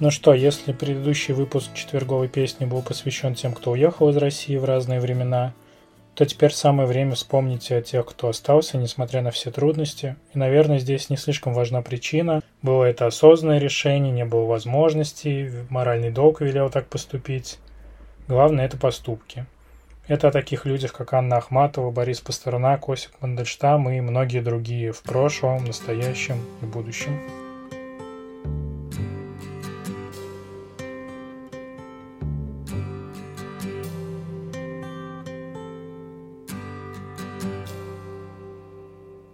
Ну что, если предыдущий выпуск четверговой песни был посвящен тем, кто уехал из России в разные времена, то теперь самое время вспомнить о тех, кто остался, несмотря на все трудности. И, наверное, здесь не слишком важна причина. Было это осознанное решение, не было возможностей, моральный долг велел так поступить. Главное – это поступки. Это о таких людях, как Анна Ахматова, Борис Пастернак, Осип Мандельштам и многие другие в прошлом, настоящем и будущем.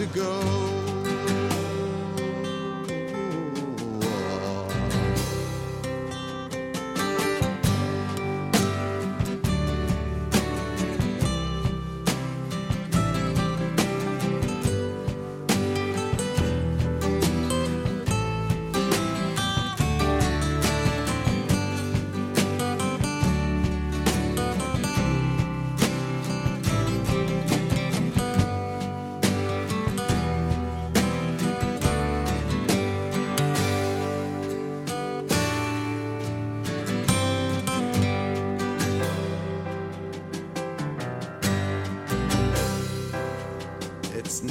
to go.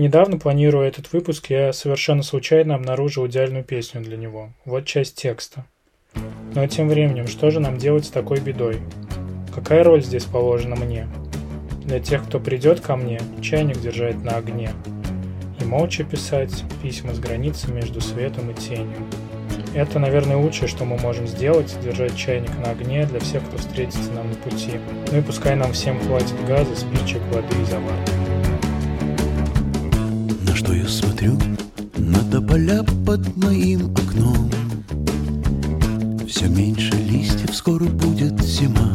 Недавно, планируя этот выпуск, я совершенно случайно обнаружил идеальную песню для него. Вот часть текста. Но тем временем, что же нам делать с такой бедой? Какая роль здесь положена мне? Для тех, кто придет ко мне, чайник держать на огне. И молча писать письма с границей между светом и тенью. Это, наверное, лучшее, что мы можем сделать, держать чайник на огне для всех, кто встретится нам на пути. Ну и пускай нам всем хватит газа, спичек, воды и заварки. На тополя под моим окном. Все меньше листьев, скоро будет зима.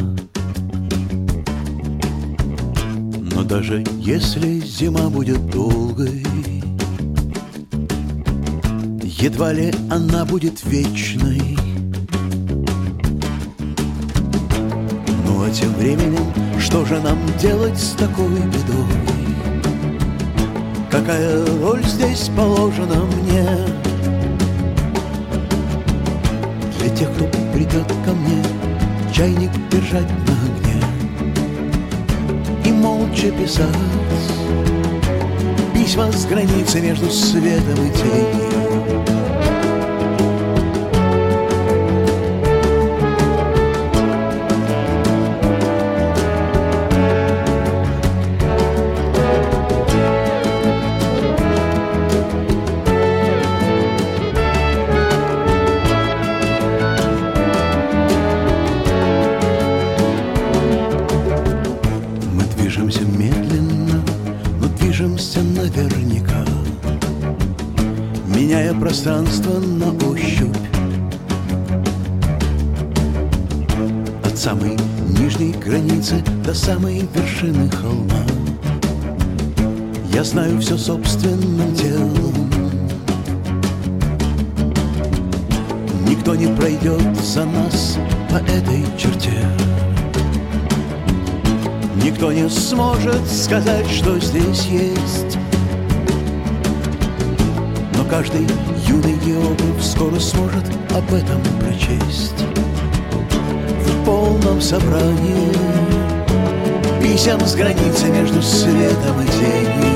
Но даже если зима будет долгой Едва ли она будет вечной. Ну а тем временем, что же нам делать с такой бедой? Какая роль здесь положена мне. Для тех, кто придет ко мне Чайник держать на огне И молча писать. Письма с границы между светом и тенью движемся наверняка. Меняя пространство на ощупь. От самой нижней границы до самой вершины холма. Я знаю все собственным телом Никто не пройдет за нас по этой черте Никто не сможет сказать, что здесь есть. Но каждый юный географ скоро сможет об этом прочесть. В полном собрании Писем с границы между светом и тенью